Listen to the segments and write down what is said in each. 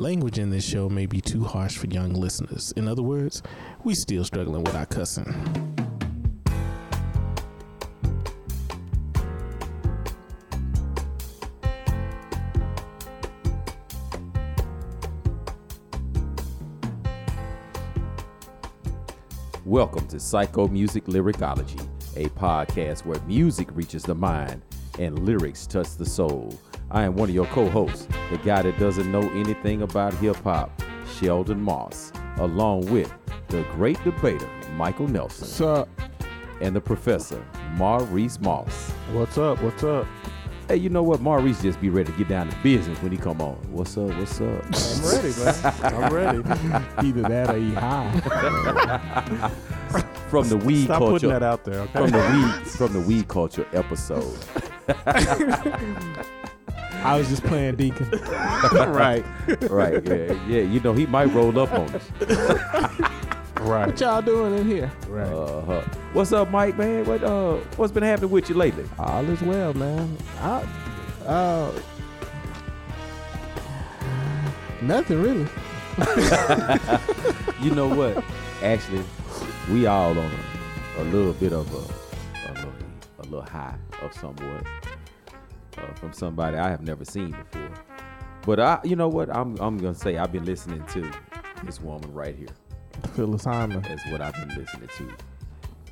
Language in this show may be too harsh for young listeners. In other words, we still struggling with our cussing. Welcome to Psycho Music Lyricology, a podcast where music reaches the mind and lyrics touch the soul. I am one of your co hosts, the guy that doesn't know anything about hip hop, Sheldon Moss, along with the great debater, Michael Nelson, What's up? and the professor, Maurice Moss. What's up? What's up? Hey, you know what? Maurice just be ready to get down to business when he come on. What's up? What's up? I'm ready, man. I'm ready. Either that or he high. From the weed Stop culture. putting that out there, okay? From the weed from the weed culture episode. I was just playing Deacon. right. right, yeah, yeah. You know, he might roll up on us. Right. What y'all doing in here? Right. Uh-huh. What's up, Mike, man? What uh what's been happening with you lately? All is well, man. I, uh, nothing really. You know what? Actually, we all on a, a little bit of a a little, a little high of somewhat uh, from somebody I have never seen before. But I, you know what? I'm I'm gonna say I've been listening to this woman right here. Phyllis Hyman. That's what I've been listening to.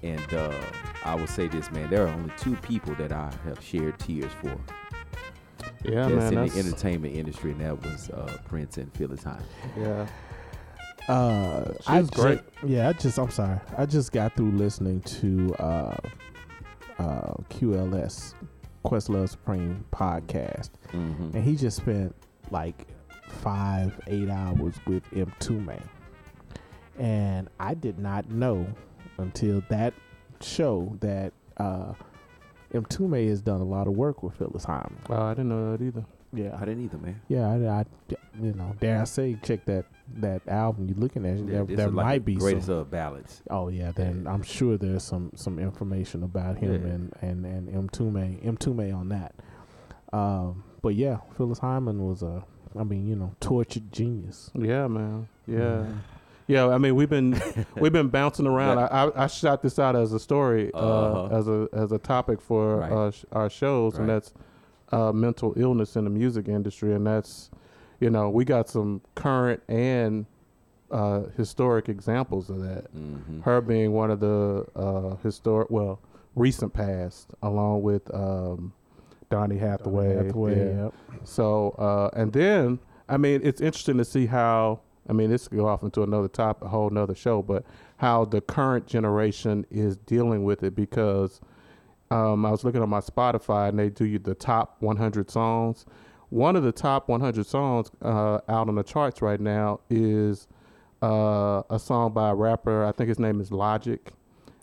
And uh, I will say this, man. There are only two people that I have shared tears for. Yeah, that's man. in That's, the entertainment industry, and that was uh, Prince and Phyllis Hyman. yeah. Uh, She I was great. ju- yeah, I just I'm sorry. I just got through listening to uh, uh, QLS Questlove Supreme podcast, Mm-hmm. and he just spent like five eight hours with Mtume, and I did not know until that show that uh, Mtume has done a lot of work with Phyllis Hyman. Oh, I didn't know that either. Yeah, I didn't either, man. yeah, I, I, you know, dare I say, check that that album you're looking at. Yeah, there this there is like might be greatest some. of ballads. Oh yeah, then I'm sure there's some some information about him Yeah. and and and Mtume M Tume on that. Um, but yeah, Phyllis Hyman was a, I mean, you know, tortured genius. Yeah, man. Yeah. Yeah, I mean we've been we've been bouncing around. I, I I shot this out as a story, uh, Uh-huh. as a as a topic for Right. uh, sh- our shows, and that's uh, mental illness in the music industry, and that's you know we got some current and uh, historic examples of that. Mm-hmm. Her being one of the uh, historic, well, recent past, along with um, Donny Hathaway. Hathaway, yeah. yep. So, uh, and then, I mean, it's interesting to see how, I mean, this could go off into another topic, a whole nother show, but how the current generation is dealing with it because um, I was looking on my Spotify and they do you the top 100 songs. One of the top 100 songs uh, out on the charts right now is uh, a song by a rapper. I think his name is Logic.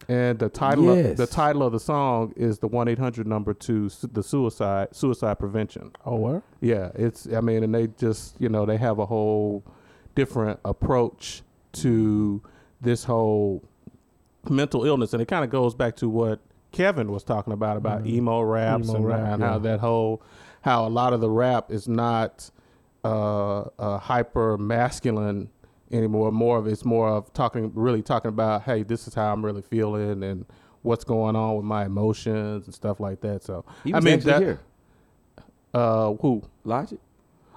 And the title, of, the title of the song is the one eight hundred number to su- the suicide suicide prevention. Oh, what? Yeah, it's I mean, and they just you know they have a whole different approach to this whole mental illness, and it kind of goes back to what Kevin was talking about about Mhm. emo raps Emo and, rap, and yeah. how that whole how a lot of the rap is not uh, uh, hyper masculine anymore. More of it's more of talking really talking about hey, this is how I'm really feeling and what's going on with my emotions and stuff like that. So I mean that here. uh, who Logic.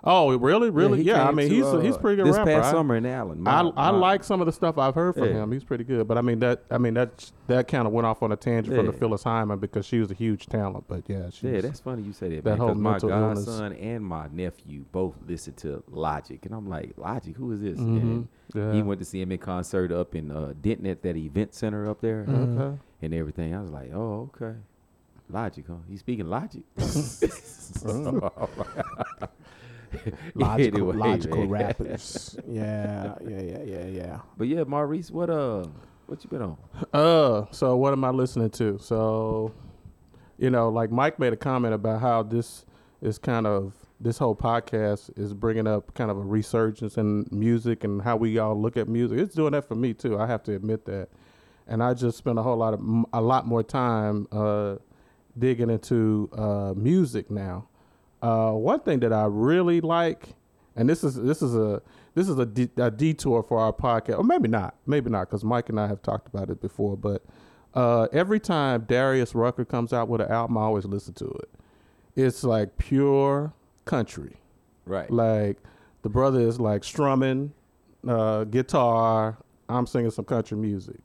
Oh, really? Really? he Yeah. I mean, to, he's uh, he's pretty good This rapper. past I, summer in Allen. I, My- I my- like some of the stuff I've heard from Yeah. him. He's pretty good. But I mean that I mean that that kind of went off on a tangent from the Phyllis Hyman because she was a huge talent. But yeah, she's, Yeah, that's funny you say that. that man, whole my mental illness. and my nephew both listen to Logic, and I'm like, Logic, who is this? Mhm. And Yeah. he went to see him in concert up in uh, Denton at that event center up there Mhm. Okay. and everything. I was like, oh, okay. Logic, huh? He's speaking Logic. Logical, Anyway, logical man. rappers. Yeah, yeah, yeah, yeah, yeah. But yeah, Maurice, what uh, what you been on? Uh, so what am I listening to? So, you know, like Mike made a comment about how this is kind of this whole podcast is bringing up kind of a resurgence in music and how we all look at music. It's doing that for me too. I have to admit that, and I just spend a whole lot of a lot more time uh, digging into uh, music now. Uh, one thing that I really like, and this is this is a this is a, de- a detour for our podcast, or maybe not, maybe not, because Mike and I have talked about it before. But uh, every time Darius Rucker comes out with an album, I always listen to it. It's like pure country. Right. Like the brother is like strumming uh, guitar. I'm singing some country music.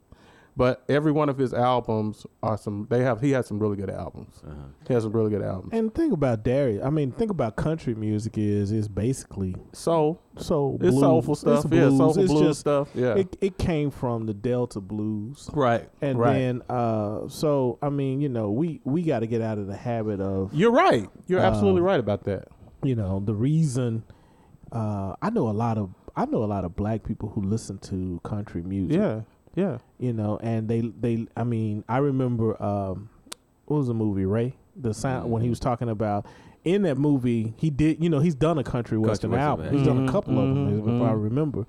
But every one of his albums are some. They have. He has some really good albums. Uh-huh. He has some really good albums. And think about Darius, I mean, think about country music is is basically So soul. it's blues. soulful stuff. It's yeah, soulful It's blues just- stuff. Yeah. It it came from the Delta blues. right. And right. then, uh, so I mean, you know, we we got to get out of the habit of, You're right. You're absolutely Um, right about that. you know, the reason. Uh, I know a lot of I know a lot of black people who listen to country music. Yeah. Yeah. you know, and they they I mean, I remember um what was the movie, Ray? The sound when he was talking about in that movie, he did, you know, he's done a country western western, album. yeah. He's done a Mhm, couple of them, mhm, if I mhm. remember.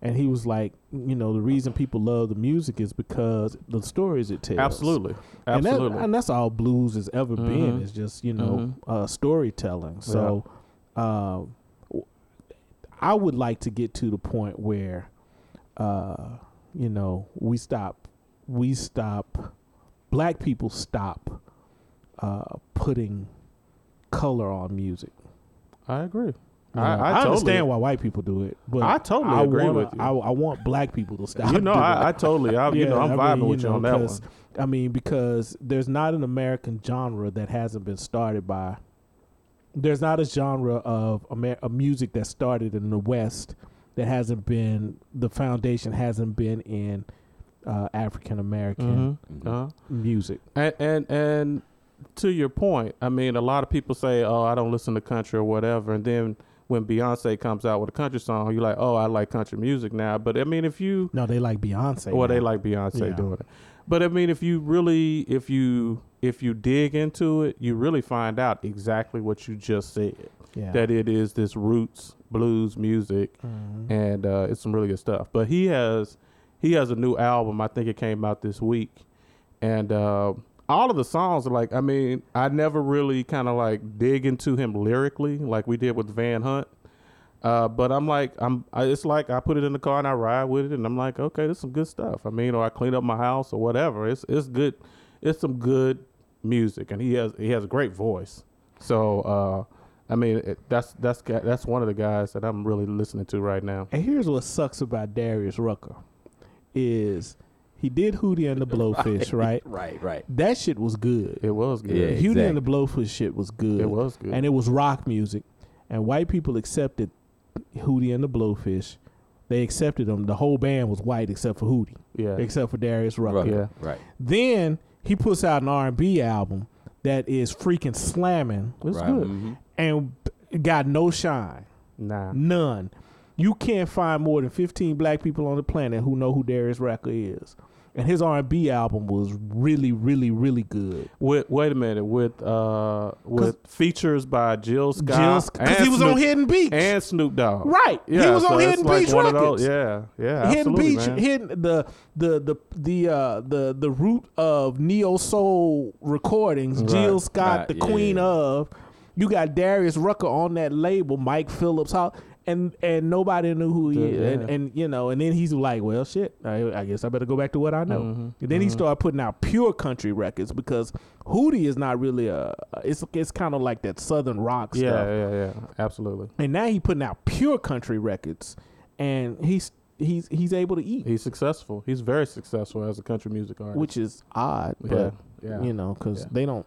And he was like, you know, the reason people love the music is because the stories it tells. Absolutely. And, that- Absolutely. and that's all blues has ever been is just you know uh, storytelling. So, uh, w- I would like to get to the point where, uh, you know, we stop, we stop, black people stop uh, putting color on music. I agree. You I, know, I, I, totally, understand why white people do it, but I totally I agree wanna- with you. I, I want black people to stop. You know, I, I totally, I, you know, I'm I vibing mean, with you know, on that one. I mean, because there's not an American genre that hasn't been started by. There's not a genre of Amer- a music that started in the West that hasn't been the foundation hasn't been in uh, African American Mhm. Uh-huh. music. And and and to your point, I mean, a lot of people say, "Oh, I don't listen to country or whatever," and then when Beyonce comes out with a country song, you're like, "Oh, I like country music now." But I mean, if you No, they like Beyonce. well, they like Beyonce Yeah. doing it. But I mean, if you really, if you if you dig into it, you really find out exactly what you just said. yeah. That it is this roots blues music, Mhm. and uh, it's some really good stuff. But he has he has a new album. I think it came out this week, and uh, all of the songs are like. I mean, I never really kind of like dig into him lyrically like we did with Van Hunt. Uh, but I'm like, I'm. I, it's like I put it in the car and I ride with it, and I'm like, okay, this is some good stuff. I mean, or I clean up my house or whatever. It's it's good. It's some good music, and he has he has a great voice. So, uh, I mean, it, that's that's that's one of the guys that I'm really listening to right now. And here's what sucks about Darius Rucker is he did Hootie and the Blowfish, right? Right, right. That shit was good. It was good. Yeah, Hootie exactly. and the Blowfish shit was good. It was good. and it was rock music, and white people accepted Hootie and the Blowfish. They accepted them. The whole band was white except for Hootie, yeah. except for Darius Rucker. Rucker. Yeah. Right. Then he puts out an R and B album that is freaking slamming It's right. good. Mhm. and got no shine, Nah. none. You can't find more than fifteen black people on the planet who know who Darius Rucker is, and his R and B album was really, really, really good. With wait a minute. With uh with features by Jill Scott. because and he was on Hidden Beach, and Snoop Dogg. right? Yeah, he was so on Hidden like Beach Records. those- Yeah, yeah, Hidden Beach, man. hidden the the the the uh the the root of neo soul recordings. Right. Jill Scott, Right, the yeah, queen of. You got Darius Rucker on that label, Mike Phillips, how and and nobody knew who he Yeah, is, and, and you know, and then he's like, well, shit, I, I guess I better go back to what I know. Mhm, And then he mhm. started putting out pure country records because Hootie is not really a. It's it's kind of like that southern rock Yeah, stuff. yeah, yeah. Absolutely. And now he putting out pure country records, and he's he's he's able to eat He's successful. He's very successful as a country music artist. which is odd, yeah, yeah. you know, because Yeah. they don't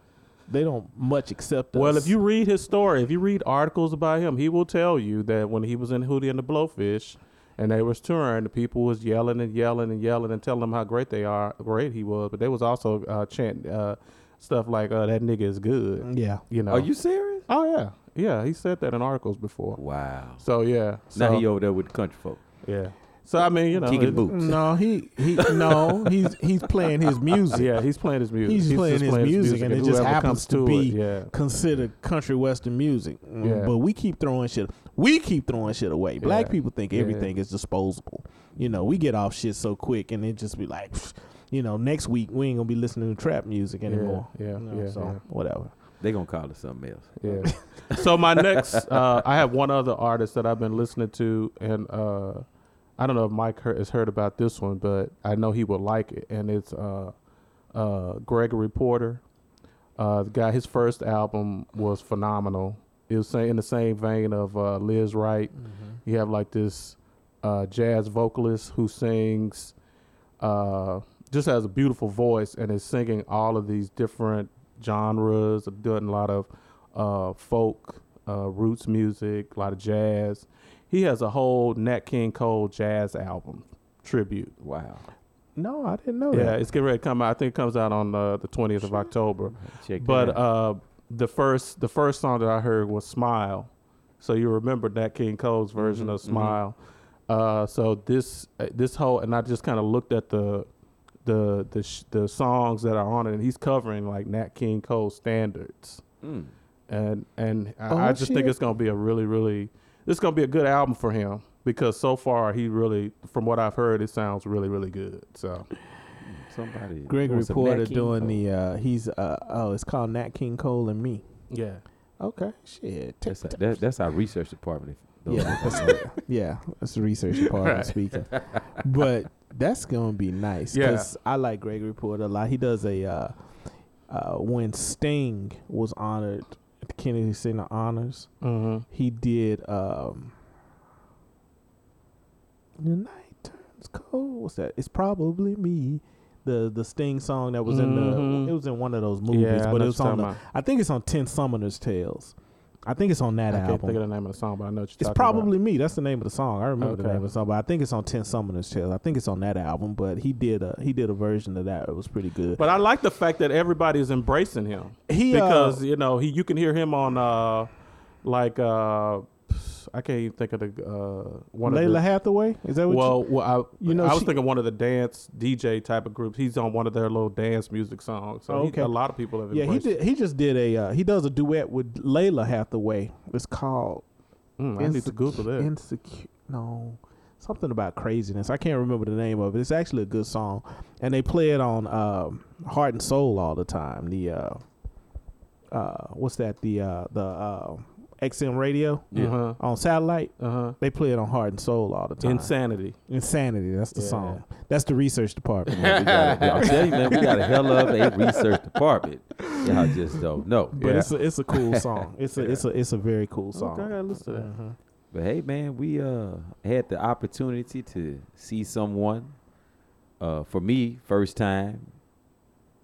they don't much accept us. Well, if you read his story, if you read articles about him, he will tell you that when he was in Hootie and the Blowfish, and they was touring, the people was yelling and yelling and yelling and telling him how great they are, great he was. But they was also uh, chanting uh, stuff like, uh, "That nigga is good." yeah, You know? Are you serious? Oh yeah, yeah. He said that in articles before. Wow. So yeah. So, now he over there with the country folk. yeah. So I mean, you know, Kicking it- boots. no, he he no, he's he's playing his music. Yeah, he's playing his music. He's playing his music, and it just happens comes to it, be yeah. Considered country western music, Mm, Yeah. but we keep throwing shit. We keep throwing shit away. Black Yeah. people think Yeah. everything is disposable. You know, we get off shit so quick, and it just be like, pfft, you know, next week we ain't gonna be listening to trap music anymore. Yeah, You know, yeah, so yeah. whatever. They gonna call it something else. Yeah. so my next, uh, I have one other artist that I've been listening to, and uh, I don't know if Mike has heard about this one, but I know he would like it, and it's uh, uh, Gregory Porter. Uh, the guy, his first album was phenomenal. It was in the same vein of uh, Lizz Wright. You have like this uh, jazz vocalist who sings, uh, just has a beautiful voice and is singing all of these different genres, doing a lot of uh, folk, uh, roots music, a lot of jazz. He has a whole Nat King Cole jazz album tribute. Wow. No, I didn't know that. Yeah, that. it's getting ready to come out. I think it comes out on uh, the twentieth of October. Check But uh, the first the first song that I heard was "Smile," so you remember Nat King Cole's version Mhm, of. "Smile." Uh, so this uh, this whole and I just kind of looked at the the the sh- the songs that are on it, and he's covering like Nat King Cole standards, Mm. and and I, Oh, I just think it's gonna be a really really it's gonna be a good album for him because so far he really from what I've heard it sounds really really good. So Somebody. Gregory doing Porter doing Cole. the uh he's uh oh it's called Nat King Cole and me. yeah, Okay, shit. That's, that, that's our research department. Those yeah, that's don't yeah, that's the research department Right. speaking. But that's gonna be nice Yeah. because I like Gregory Porter a lot. He does a uh, uh, when Sting was honored at the Kennedy Center Honors. mm-hmm. He did um, the night turns cold. What's that? It's probably me. The the Sting song that was in Mhm. the it was in one of those movies, yeah, but it was on the I think it's on Ten Summoner's Tales. I think it's on that about. I can't album. think of the name of the song, but I know what you're It's probably me. That's the name of the song. I remember the name of the song, but I think it's on Ten Summoners Tales. I think it's on that album. But he did a he did a version of that. It was pretty good. But I like the fact that everybody is embracing him he uh, because you know he you can hear him on uh like uh I can't even think of the uh one Lalah of the Hathaway is that what? well, well I, you know, I was she- thinking one of the dance DJ type of groups. He's on one of their little dance music songs. So Oh, he- okay. a lot of people have yeah, he did. He just did a uh, he does a duet with Lalah Hathaway. It's called. Mm, I need to Google that. Insecure. No, something about craziness. I can't remember the name of it. It's actually a good song, and they play it on um, Heart and Soul all the time. The uh, uh, what's that? The uh, the uh, XM radio Yeah. Uh-huh. on satellite. Uh-huh. They play it on Heart and Soul all the time. Insanity. Insanity. That's the Yeah. song. That's the research department. We got a- I'm telling you, man, we got a hell of a research department. Y'all just don't know. But Yeah. it's a it's a cool song. It's a it's a it's a very cool song. Okay, I gotta listen to that. Mhm. But hey, man, we uh had the opportunity to see someone. Uh, for me, first time.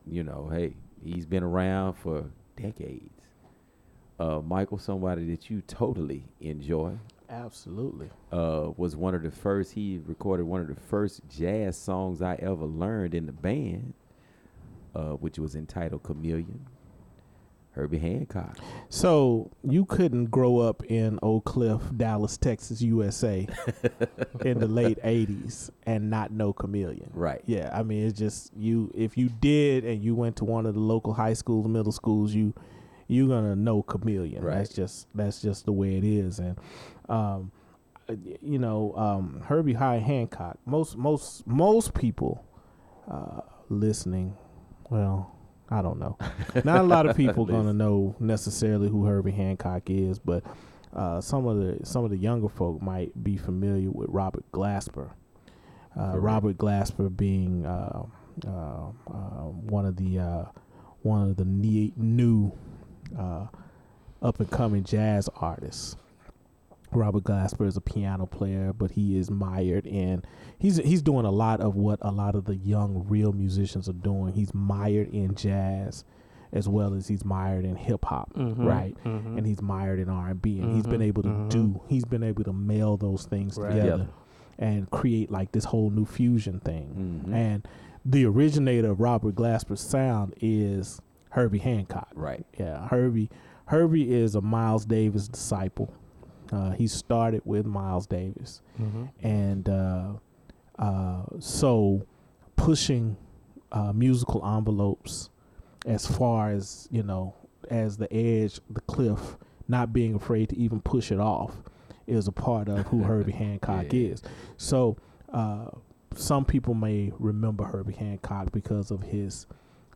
You know, hey, he's been around for decades. Uh, Michael, somebody that you totally enjoy. Absolutely. uh, was one of the first. He recorded one of the first jazz songs I ever learned in the band, uh, which was entitled "Chameleon." Herbie Hancock. So you couldn't grow up in Oak Cliff, Dallas, Texas, USA in the late '80s and not know Chameleon. Right. Yeah, I mean it's just you. If you did and you went to one of the local high schools, middle schools, you you're gonna know Chameleon. Right. That's just that's just the way it is. And um, uh, you know, um, Herbie High Hancock. Most most most people uh, listening, well, I don't know. Not a lot of people gonna know necessarily who Herbie Hancock is, but uh, some of the some of the younger folk might be familiar with Robert Glasper. Uh, Robert Glasper being uh, uh, one of the uh, one of the ne- new uh, up and coming jazz artists. Robert Glasper is a piano player, but he is mired in he's he's doing a lot of what a lot of the young real musicians are doing. He's mired in jazz as well as he's mired in hip hop, Mhm, right? mhm. And he's mired in R and B, and he's been Mhm, able to mhm. do he's been able to meld those things Right. together Together. and create like this whole new fusion thing. Mhm. And the originator of Robert Glasper's sound is Herbie Hancock. Right. Yeah, Herbie. Herbie is a Miles Davis disciple. Uh, he started with Miles Davis, Mhm. and uh, uh, so pushing uh, musical envelopes as far as you know, as the edge, the cliff, not being afraid to even push it off, is a part of who Herbie Hancock Yeah. is. So uh, some people may remember Herbie Hancock because of his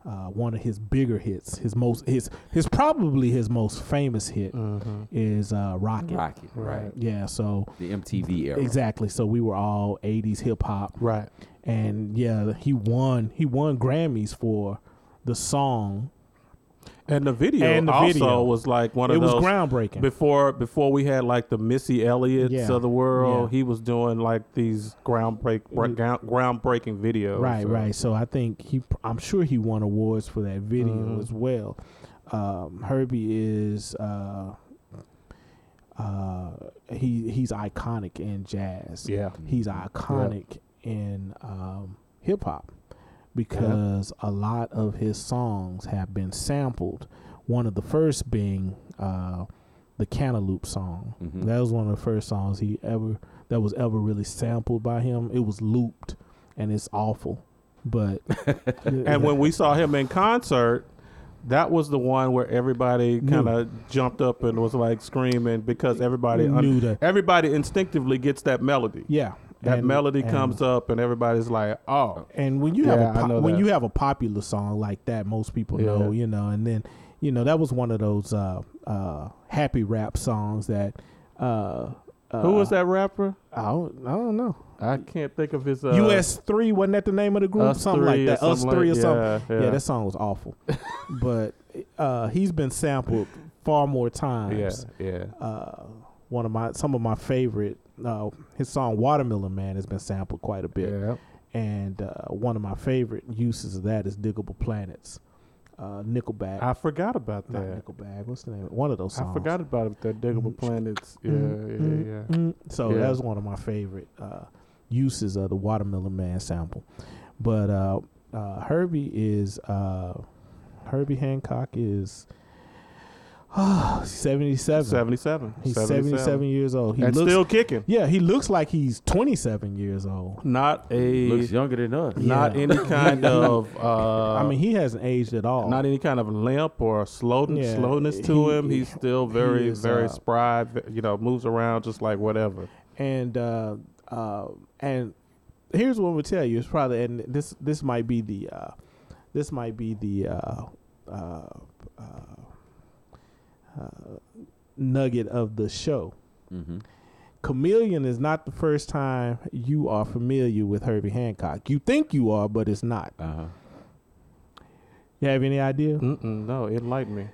uh, one of his bigger hits. His most his his probably his most famous hit Mm-hmm. is uh, Rockit. Rockit, right? Yeah, so The MTV era. exactly. So we were all '80s hip hop, Right. and yeah, he won. He won Grammys for the song. And the video And the also video. was like one It of was those groundbreaking. before before we had like the Missy Elliott's Yeah. of the world. Yeah. He was doing like these groundbreak groundbreaking videos. Right, so- right. So I think he, I'm sure he won awards for that video Mhm. as well. Um, Herbie is, uh, uh, he he's iconic in jazz. Yeah. He's iconic in um, hip hop because a lot of his songs have been sampled. One of the first being uh, the Cantaloupe song. Mhm. That was one of the first songs he ever that was ever really sampled by him. It was looped, and it's awful. But And when we saw him in concert, that was the one where everybody kind of jumped up and was like screaming because everybody un- knew that, everybody instinctively gets that melody. yeah, That and- melody and- comes up and everybody's like, "Oh, And when you Yeah, have I a know po- when you have a popular song like that, most people Yeah. know, you know. And then you know that was one of those uh, uh, happy rap songs that. Uh, uh, who was that rapper?" I don't, I don't know. I can't think of his uh, US three wasn't that the name of the group? Us something like or that. Us three like- or something. yeah, Yeah. yeah. that song was awful. but uh, he's been sampled far more Yeah, times. yeah. Uh, one of my some of my favorite uh, his song Watermelon Man has been sampled quite a bit. Yeah. And uh, one of my favorite uses of that is Diggable Planets. Uh, Nickelback. I forgot about not that. Nickelback. What's the name? One of those songs. I forgot about it. That Diggable Mm. Planets. Yeah, Mm, yeah, yeah. mm. So Yeah. that was one of my favorite uh, uses of the Watermelon Man sample. But uh, uh, Herbie is uh, Herbie Hancock is uh, 77. Seventy-seven. He's 77 years old. He and looks still kicking. Yeah, he looks like he's 27 years old. Not a Looks younger than us. not Yeah. any kind of. Uh, I mean, he hasn't aged at all. not any kind of limp or slow, Yeah, slowness to he- him. He's still he very, is, very uh, spry. You know, moves around just like whatever. and uh, uh, and here's what we'll tell you. It's probably and this this might be the uh, this might be the uh, uh, uh, uh, nugget of the show. Mm-hmm. Chameleon is not the first time you are familiar with Herbie Hancock. You think you are, but it's not. Uh-huh. You have any idea? Mm-mm, no, it enlighten me.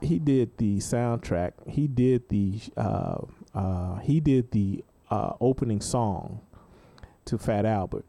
He did the soundtrack. He did the uh, uh, he did the uh, opening song to Fat Albert.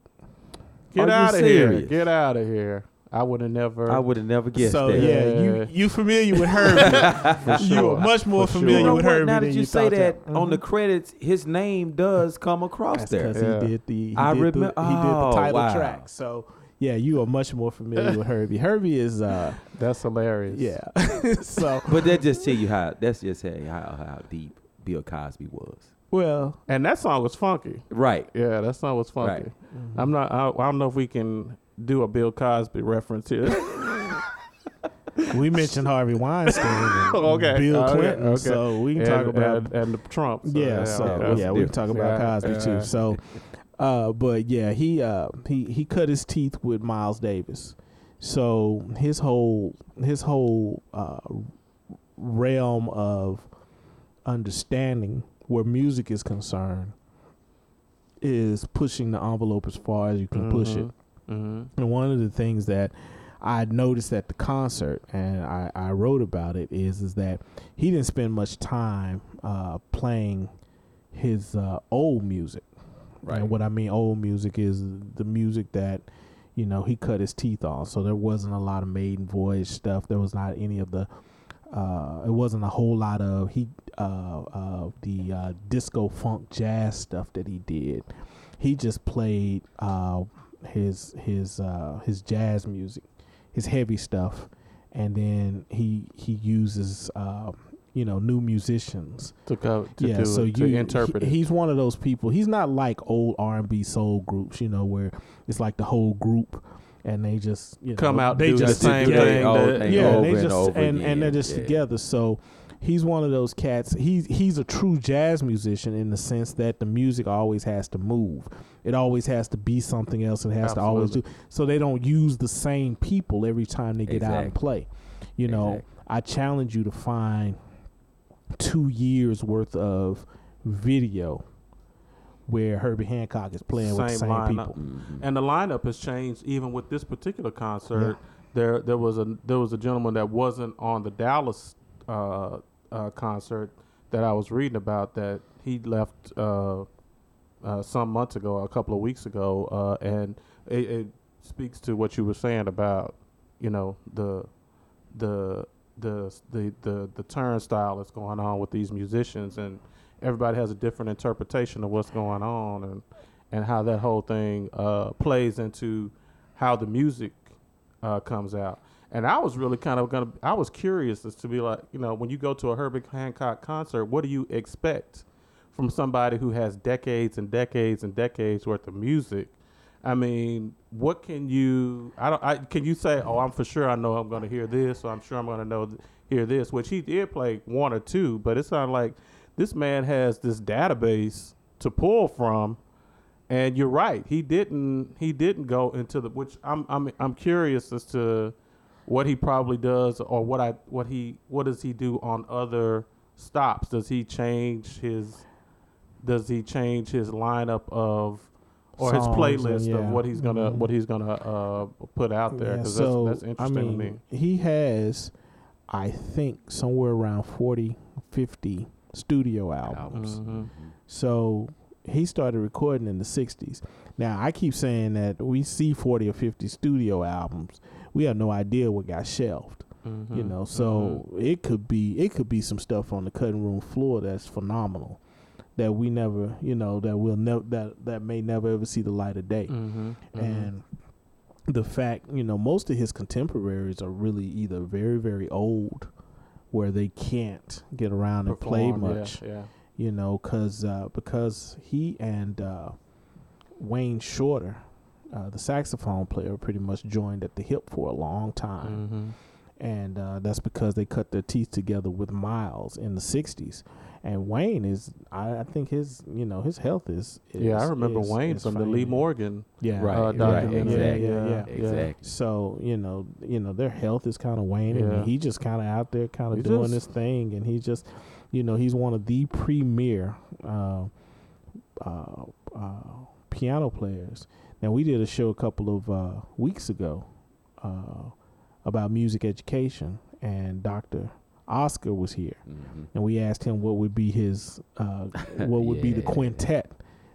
Get out of here! Get out of here! I would have never. I would have never guessed so that. yeah, Yeah. you you familiar with Herbie? for You sure. are much more For familiar You know with what? Herbie Now than that you, you say thought that, that. on the Mhm. credits, his name does come across That's there. because Yeah. he did the he I did remem- the, he did the oh, title wow. track. So yeah, you are much more familiar with Herbie. Herbie is uh That's hilarious. yeah. so But that just tell you how. That's just tell you how, how deep Bill Cosby was. well, and that song was funky. Right. Yeah, that song was funky. Right. I'm not. I, I don't know if we can do a Bill Cosby reference here. we mentioned Harvey Weinstein and okay, Bill okay, Clinton, okay. so we can and, talk about and, and the Trump. So, yeah, so okay. yeah, we can talk about Yeah, Cosby yeah. too. So, uh, but yeah, he uh he he cut his teeth with Miles Davis, so his whole his whole uh realm of understanding where music is concerned is pushing the envelope as far as you can push it. Hmm And one of the things that I noticed at the concert, and I, I wrote about it, is is that he didn't spend much time uh, playing his uh, old music. Right. And what I mean old music is the music that you know he cut his teeth on. So there wasn't a lot of maiden voyage stuff. There was not any of the. Uh, it wasn't a whole lot of he uh, uh, the uh, disco funk jazz stuff that he did. He just played uh, his his uh, his jazz music, his heavy stuff, and then he he uses uh, you know new musicians To go to yeah, do so to you interpret he- it. He's one of those people. He's not like old R and B soul groups, you know, where it's like the whole group and they just you know, Come out, they do the same together. thing old Yeah, over they and just over and, and they're just Yeah. together. So he's one of those cats. He's he's a true jazz musician in the sense that the music always has to move. It always has to be something else. It has to always do. So they don't use the same people every time they get out and play. You know, Exactly. I challenge you to find two years worth of video where Herbie Hancock is playing with the Same same lineup. people. Mhm. And the lineup has changed even with this particular concert. There there was a there was a gentleman that wasn't on the Dallas uh, uh, concert that I was reading about that he left uh, uh, some months ago, a couple of weeks ago, uh, and it, it speaks to what you were saying about you know the the the the the the turnstile that's going on with these musicians and everybody has a different interpretation of what's going on and and how that whole thing uh, plays into how the music uh, comes out. And I was really kind of gonna. I was curious as to be like, you know, when you go to a Herbie Hancock concert, what do you expect from somebody who has decades and decades and decades worth of music? I mean, what can you? I don't. I can you say, oh, I'm for sure. I know I'm going to hear this, or I'm sure I'm going to know hear this. Which he did play one or two, but it sounded like this man has this database to pull from and you're right. He didn't. He didn't go into the. Which I'm. I'm. I'm curious as to what he probably does, or what I. What he. What does he do on other stops? Does he change his? Does he change his lineup of, or his playlist and- of what he's gonna. Mhm. What he's gonna uh, put out there? Yeah, Because so, that's, that's interesting I mean, to me. He has, I think, somewhere around 40, 50 studio albums. Mhm. So he started recording in the 60s. Now, I keep saying that we see 40 or 50 studio albums. We have no idea what got shelved. You Mhm. know, so it could be it could be some stuff on the cutting room floor that's phenomenal that we never, you know, that we'll never that that may never ever see the light of day. Mhm. Mhm. And the fact, you know, most of his contemporaries are really either very very old where they can't get around and play Perform, yeah, much Yeah. you know, cause uh, because he and uh, Wayne Shorter, uh, the saxophone player, pretty much joined at the hip for a long time, Mhm. and uh, that's because they cut their teeth together with Miles in the '60s. And Wayne is, I, I think his, you know, his health is. is Yeah, I remember is- Wayne is from the. Lee Morgan. Yeah, Right, uh, right, documentary. exactly, Yeah, yeah, yeah. exactly. So you know, you know, their health is kind of waning. Yeah. And he just kind of out there, kind of doing just- this thing, and he just, you know, he's one of the premier uh, uh, uh, piano players. Now we did a show a couple of uh, weeks ago uh, about music education, and Doctor Oscar was here, Mhm. and we asked him what would be his, uh, what would be the quintet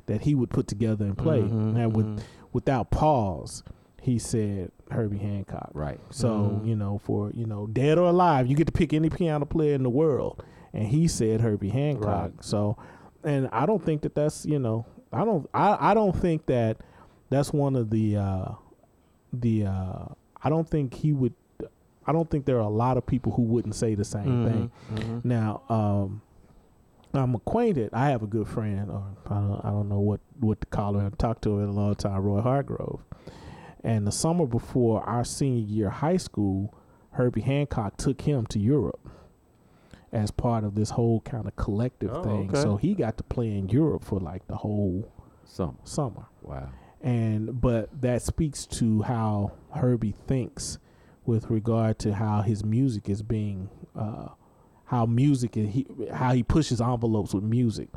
that he would put together and play, Mhm, and with mhm. without pause, he said Herbie Hancock. Right. So Mhm. you know, for you know, dead or alive, you get to pick any piano player in the world, and he said Herbie Hancock. Right. So, and I don't think that that's you know, I don't, I, I don't think that that's one of the, uh, the, uh, I don't think he would, I don't think there are a lot of people who wouldn't say the same Mhm, thing. mhm. Now, um, I'm acquainted. I have a good friend, or I don't, I don't know what what to call her. I talked to her in a long time, Roy Hargrove. And the summer before our senior year of high school, Herbie Hancock took him to Europe as part of this whole kind of collective Oh, thing. okay. So he got to play in Europe for like the whole Some. summer Wow. And but that speaks to how Herbie thinks with regard to how his music is being uh how music is he how he pushes envelopes with music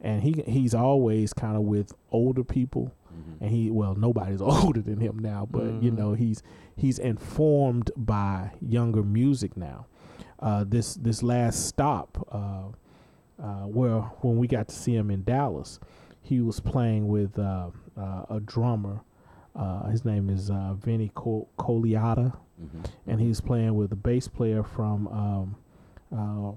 and he he's always kind of with older people Mhm. and he well nobody's older than him now but you Mhm. know he's he's informed by younger music now uh this this last stop uh uh where when we got to see him in Dallas he was playing with uh, uh a drummer uh his name is uh Vinny Col- Colaiuta Mhm. and he's playing with a bass player from um uh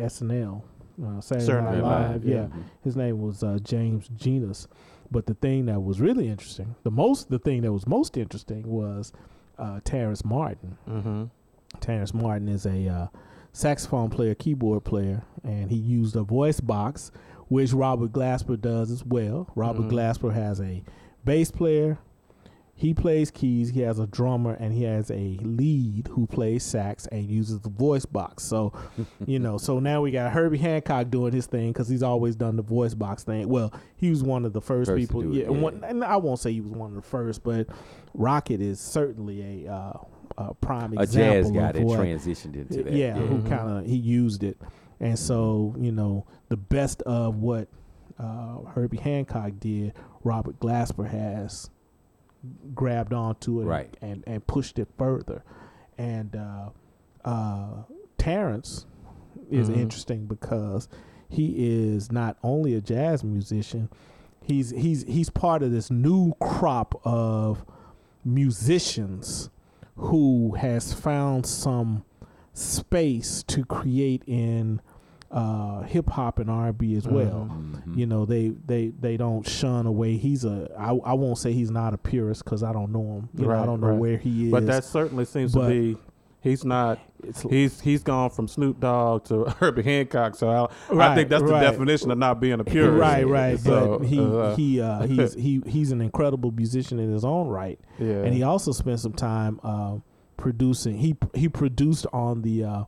SNL uh, Saturday Saturday Night Night Live Live, yeah yeah. Mhm. his name was uh, James Genus. But the thing that was really interesting, the most, the thing that was most interesting was uh, Terrence Martin. Mm-hmm. Terrence Martin is a uh, saxophone player, keyboard player, and he used a voice box, which Robert Glasper does as well. Robert Mhm. Glasper has a bass player. he plays keys. He has a drummer and he has a lead who plays sax and uses the voice box. So, you know, so now we got Herbie Hancock doing his thing because he's always done the voice box thing. Well, he was one of the first, First people. it, yeah, yeah. one- and I won't say he was one of the first, but Rockit is certainly a, uh, a prime A example jazz guy of that what, transitioned into that. yeah, who Mhm. kind of he used it, and so you know the best of what uh, Herbie Hancock did, Robert Glasper has grabbed onto it Right. and, and pushed it further, and uh, uh, Terrence is Mhm. interesting because he is not only a jazz musician, he's he's he's part of this new crop of musicians who has found some space to create in uh, hip hop and R and B as well. Mhm. You know, they they they don't shun away. He's a I, I won't say he's not a purist because I don't know him. You know, I don't know right. where he is. But that certainly seems But- to be. He's not. it's He's he's gone from Snoop Dogg to Herbie Hancock. So I, I think that's the right. definition of not being a purist. right, right. So, but he uh, he uh, he's he he's an incredible musician in his own right. yeah. and he also spent some time uh, producing. He he produced on the uh,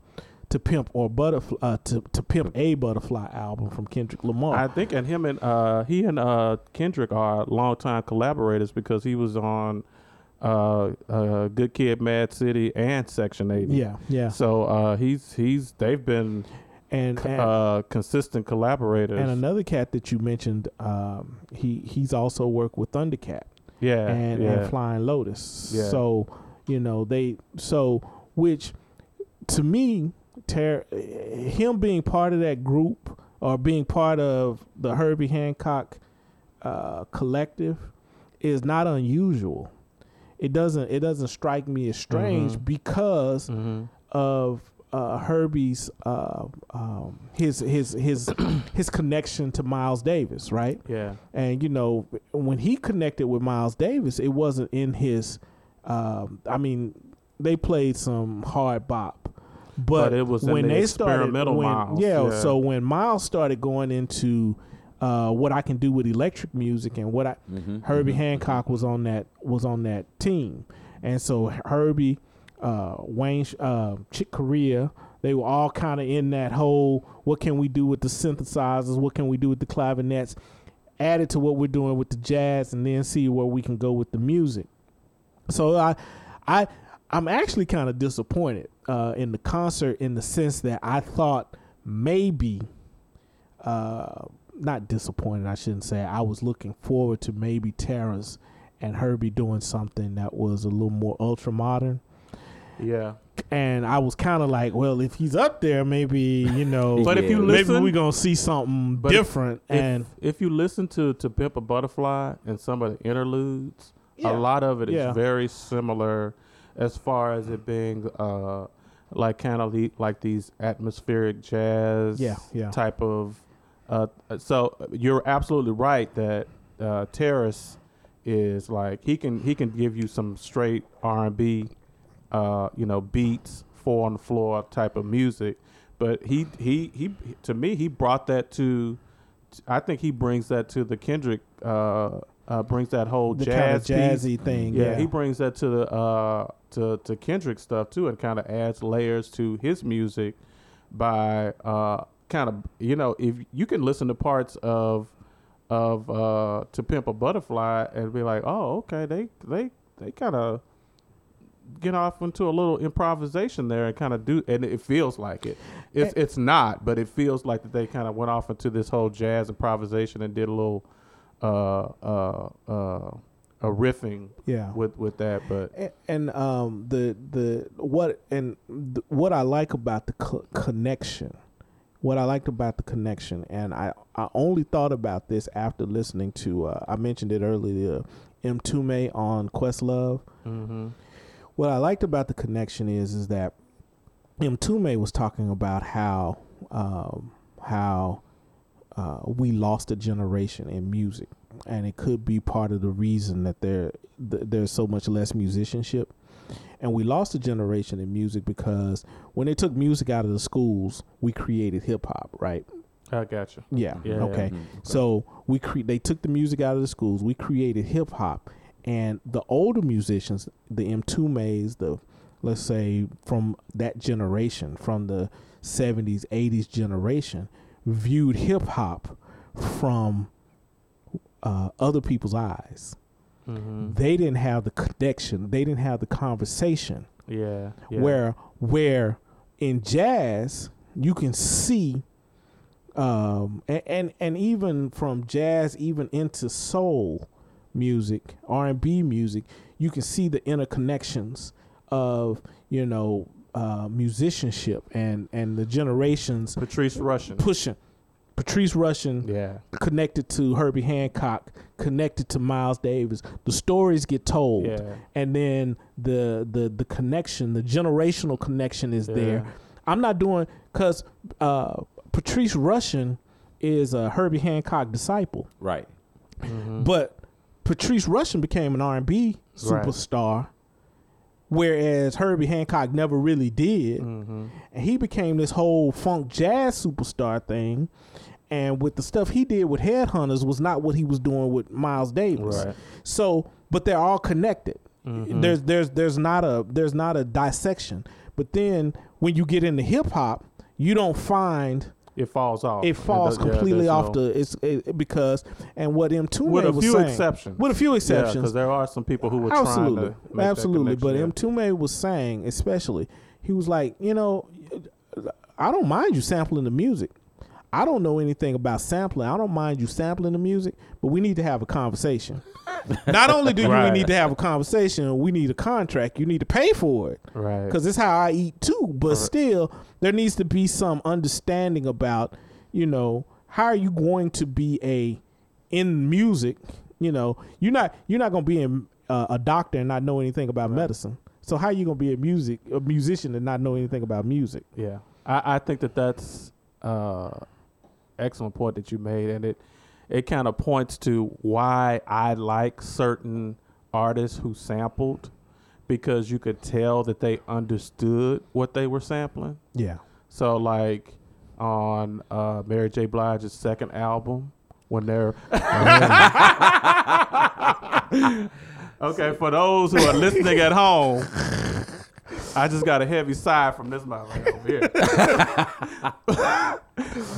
"To Pimp or Butterfly" uh, to to Pimp a Butterfly album from Kendrick Lamar. I think, and him and uh, he and uh, Kendrick are longtime collaborators because he was on uh, uh, Good Kid, Mad City, and Section Eighty. yeah, yeah, So uh, he's he's they've been and and, uh, consistent collaborators. and another cat that you mentioned, um, he he's also worked with Thundercat yeah, and, yeah. and Flying Lotus. Yeah. So you know they so which to me, Ter- him being part of that group or being part of the Herbie Hancock uh, collective is not unusual. It doesn't it doesn't strike me as strange Mhm. because Mhm. of uh, Herbie's uh, um, his his his his connection to Miles Davis, right? Yeah, And you know, when he connected with Miles Davis, it wasn't in his. Um, I mean, they played some hard bop, but, But it was when the they started. experimental When, Miles, yeah, yeah. So when Miles started going into uh, what I can do with electric music and what I Mhm. Herbie Mhm. Hancock was on that was on that team, and so Herbie, uh, Wayne, uh, Chick Corea, they were all kind of in that whole what can we do with the synthesizers, what can we do with the clavinets, added to what we're doing with the jazz, and then see where we can go with the music. So I, I, I'm actually kind of disappointed uh, in the concert in the sense that I thought maybe uh, not disappointed. I shouldn't say. I was looking forward to maybe Terrence and Herbie doing something that was a little more ultra modern. yeah. And I was kind of like, well, if he's up there, maybe you know, But if you Yeah. maybe listen, we're gonna see something different. if, and if you listen to to Pimp a Butterfly and some of the interludes, Yeah. a lot of it is Yeah. very similar as far as it being uh like kind of like these atmospheric jazz Yeah, yeah. type of uh so you're absolutely right that uh Terrence is like he can he can give you some straight R&B uh you know beats four on the floor type of music but he he he to me he brought that to I think he brings that to the Kendrick uh uh brings that whole the kind of jazz piece. jazzy thing. Yeah, Yeah, he brings that to the uh to to Kendrick stuff too, and kind of adds layers to his music by uh kind of you know if you can listen to parts of of uh to Pimp a Butterfly and be like, oh okay, they they they kind of get off into a little improvisation there and kind of do and it feels like it it's it's not but it feels like that they kind of went off into this whole jazz improvisation and did a little uh uh uh a riffing yeah. with with that but A- and um the the what and th- what I like about the co- connection, what I liked about the connection, and I I only thought about this after listening to uh, I mentioned it earlier, Mtume on Questlove. mm-hmm. What I liked about the connection is is that Mtume was talking about how um, how uh, we lost a generation in music, and it could be part of the reason that there th- there's so much less musicianship. And we lost a generation in music because when they took music out of the schools, we created hip hop, right? I gotcha. you Yeah. Yeah. Okay. Mhm. So we cre- they took the music out of the schools. We created hip hop, and the older musicians, the Mtumes, the let's say from that generation, from the 70s, 80s generation, viewed hip hop from uh, other people's eyes. Mm-hmm. They didn't have the connection. They didn't have the conversation. Yeah, yeah. Where where in jazz you can see, um, and, and and even from jazz even into soul music, R and B music, you can see the interconnections of you know uh, musicianship and and the generations Patrice Rushen. pushing. Patrice Rushen Yeah, connected to Herbie Hancock, connected to Miles Davis. The stories get told, yeah, and then the the the connection, the generational connection is yeah. there. I'm not doing because uh, Patrice Rushen is a Herbie Hancock disciple, Right. Mhm. but Patrice Rushen became an R&B Right. superstar, whereas Herbie Hancock never really did Mhm. and he became this whole funk jazz superstar thing. And with the stuff he did with Headhunters was not what he was doing with Miles Davis. Right. So, but they're all connected. Mhm. There's there's there's not a there's not a dissection. But then when you get into hip hop, you don't find It falls off. it falls does- completely there's off no- the it's it, because and what Mtume with a few saying, exceptions. with a few exceptions, because there are some people who were absolutely, trying to make that absolutely. But connection, Mtume was saying, especially, he was like, you know, I don't mind you sampling the music. I don't know anything about sampling. I don't mind you sampling the music, but we need to have a conversation. Not only do Right. we need to have a conversation, we need a contract. You need to pay for it right? because it's how I eat too. But Right. still, there needs to be some understanding about, you know, how are you going to be a in music? You know, you're not you're not going to be in, uh, a doctor and not know anything about Right. medicine. So how are you going to be a music a musician and not know anything about music? Yeah, I, I think that that's uh, excellent point that you made, and it it kind of points to why I like certain artists who sampled because you could tell that they understood what they were sampling. Yeah. So like on uh, Mary J. Blige's second album, when they're okay for those who are listening at home. I just got a heavy sigh from this mouth right over here.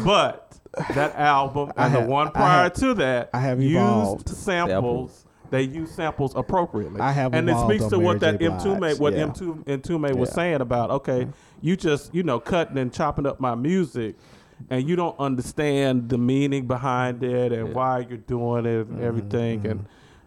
but that album I and the one prior have- to that I have used evolved. samples. They use samples appropriately. I have and it speaks on to what Mary that J. Mtume made, what yeah. Mtume Mtume was saying about okay, you just you know cutting and chopping up my music, and you don't understand the meaning behind it and Yeah. why you're doing it and Mhm, everything, and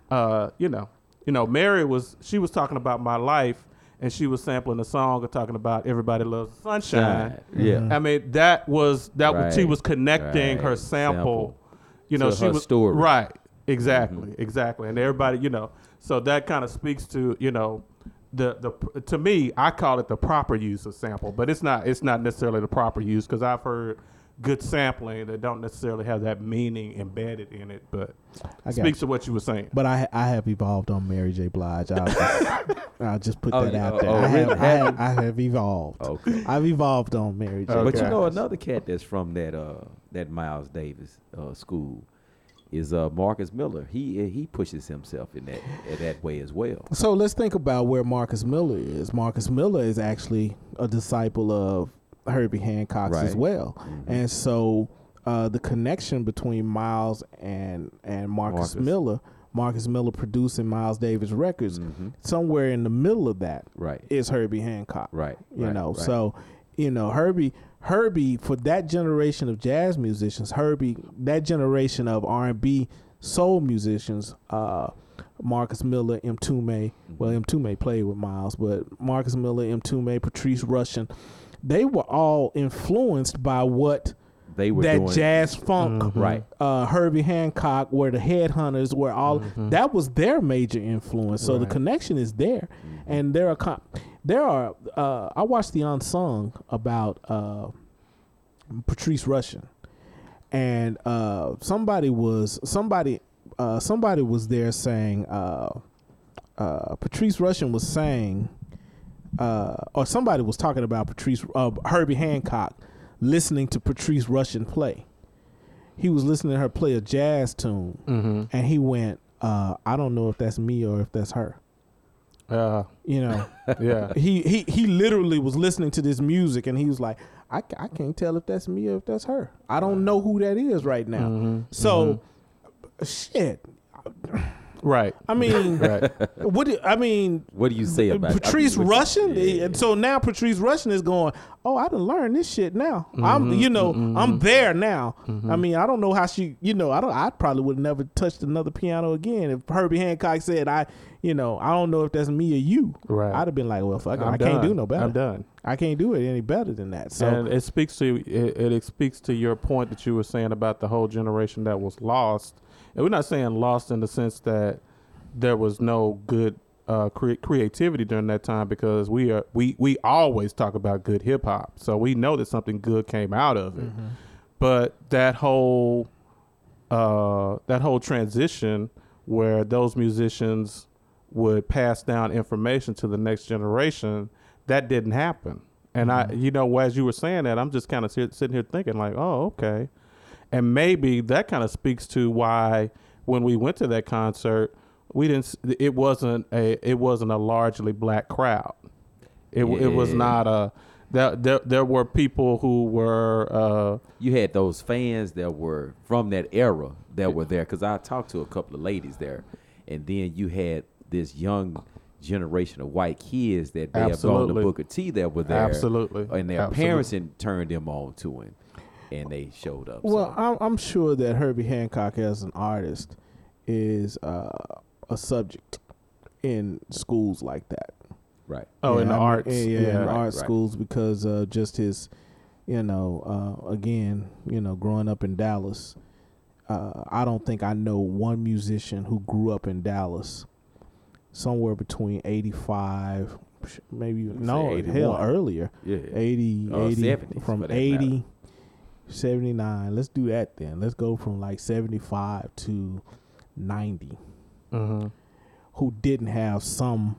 uh, you know, you know, Mary was she was talking about my life, and she was sampling a song and talking about everybody loves the sunshine. Shine. Yeah. Mhm. I mean, that was that was she was connecting her sample. Sample You know, to she her was story. right. Exactly, Mhm. exactly, and everybody, you know, so that kind of speaks to you know, the the to me, I call it the proper use of sample, but it's not it's not necessarily the proper use because I've heard good sampling that don't necessarily have that meaning embedded in it, but I got speaks you. to what you were saying. But I I have evolved on Mary J. Blige. I'll just, I'll just put Oh, that yeah. out there. Oh, I, have. I, have, I have evolved. Okay. I've evolved on Mary J. Okay. But you know another cat that's from that uh that Miles Davis uh, school is uh Marcus Miller. He he pushes himself in that in that way as well. So let's think about where Marcus Miller is. Marcus Miller is actually a disciple of Herbie Hancock's as Right. well, Mhm. and so uh, the connection between Miles and and Marcus, Marcus. Miller, Marcus Miller producing Miles Davis records, Mhm. somewhere in the middle of that Right. is Herbie Hancock. Right. You right, know, right. so you know Herbie Herbie for that generation of jazz musicians, Herbie that generation of R and B soul musicians, uh, Marcus Miller, Mtume, well Mhm. Mtume played with Miles, but Marcus Miller, Mtume, Patrice Rushen, they were all influenced by what they were that doing jazz funk. Mhm. right. Uh, Herbie Hancock, where the Headhunters were all Mhm. that was their major influence. So the connection is there Mhm. and there are con- there are uh, I watched the unsung about uh, Patrice Rushen, and uh, somebody was somebody uh, somebody was there saying uh, uh, Patrice Rushen was saying uh, or somebody was talking about Patrice uh, Herbie Hancock listening to Patrice Rushen play. He was listening to her play a jazz tune, Mm-hmm. and he went, uh, I don't know if that's me or if that's her. Uh, You know, yeah. he he he literally was listening to this music and he was like, I, I can't tell if that's me or if that's her. I don't know who that is right now. Mhm, So, shit. Right. I mean, Right. what? do- I mean, What do you say about Patrice I mean, Rushen? Yeah. And so now Patrice Rushen is going. Oh, I done learned this shit now. Mm-hmm, mm-hmm, I'm, you know, I'm there now. Mm-hmm. I mean, I don't know how she, you know, I don't. I probably would have never touched another piano again if Herbie Hancock said, "I, you know, I don't know if that's me or you." Right. I'd have been like, "Well, fuck, it, I'm I can't do no better. I'm done. I can't do it any better than that." So, and it speaks to it, it speaks to your point that you were saying about the whole generation that was lost. And we're not saying lost in the sense that there was no good uh, cre- creativity during that time because we are we we always talk about good hip hop, so we know that something good came out of it. But that whole uh, that whole transition where those musicians would pass down information to the next generation, that didn't happen. And I, you know, as you were saying that, I'm just kind of sit, sitting here thinking like, oh, okay. And maybe that kind of speaks to why when we went to that concert, we didn't. It wasn't a. It wasn't a largely black crowd. It w it was not a. There, there, there were people who were. Uh, you had those fans that were from that era that were there because I talked to a couple of ladies there, and then you had this young generation of white kids that may have gone to Absolutely. Booker T that were there, Absolutely. and their Absolutely. parents and turned them on to him, and they showed up. well, so. I'm, I'm sure that Herbie Hancock as an artist is uh, a subject in schools like that. right, oh, Yeah, in the I mean, arts. yeah, yeah, yeah. in Right, art right. schools because uh, just his, you know, uh, again, you know, growing up in Dallas, uh, I don't think I know one musician who grew up in Dallas. Somewhere between eighty-five, maybe say no, hell earlier, yeah, 80, Or 80 70s, from 80, 79. Let's do that then. Let's go from like seventy-five to ninety Mhm. who didn't have some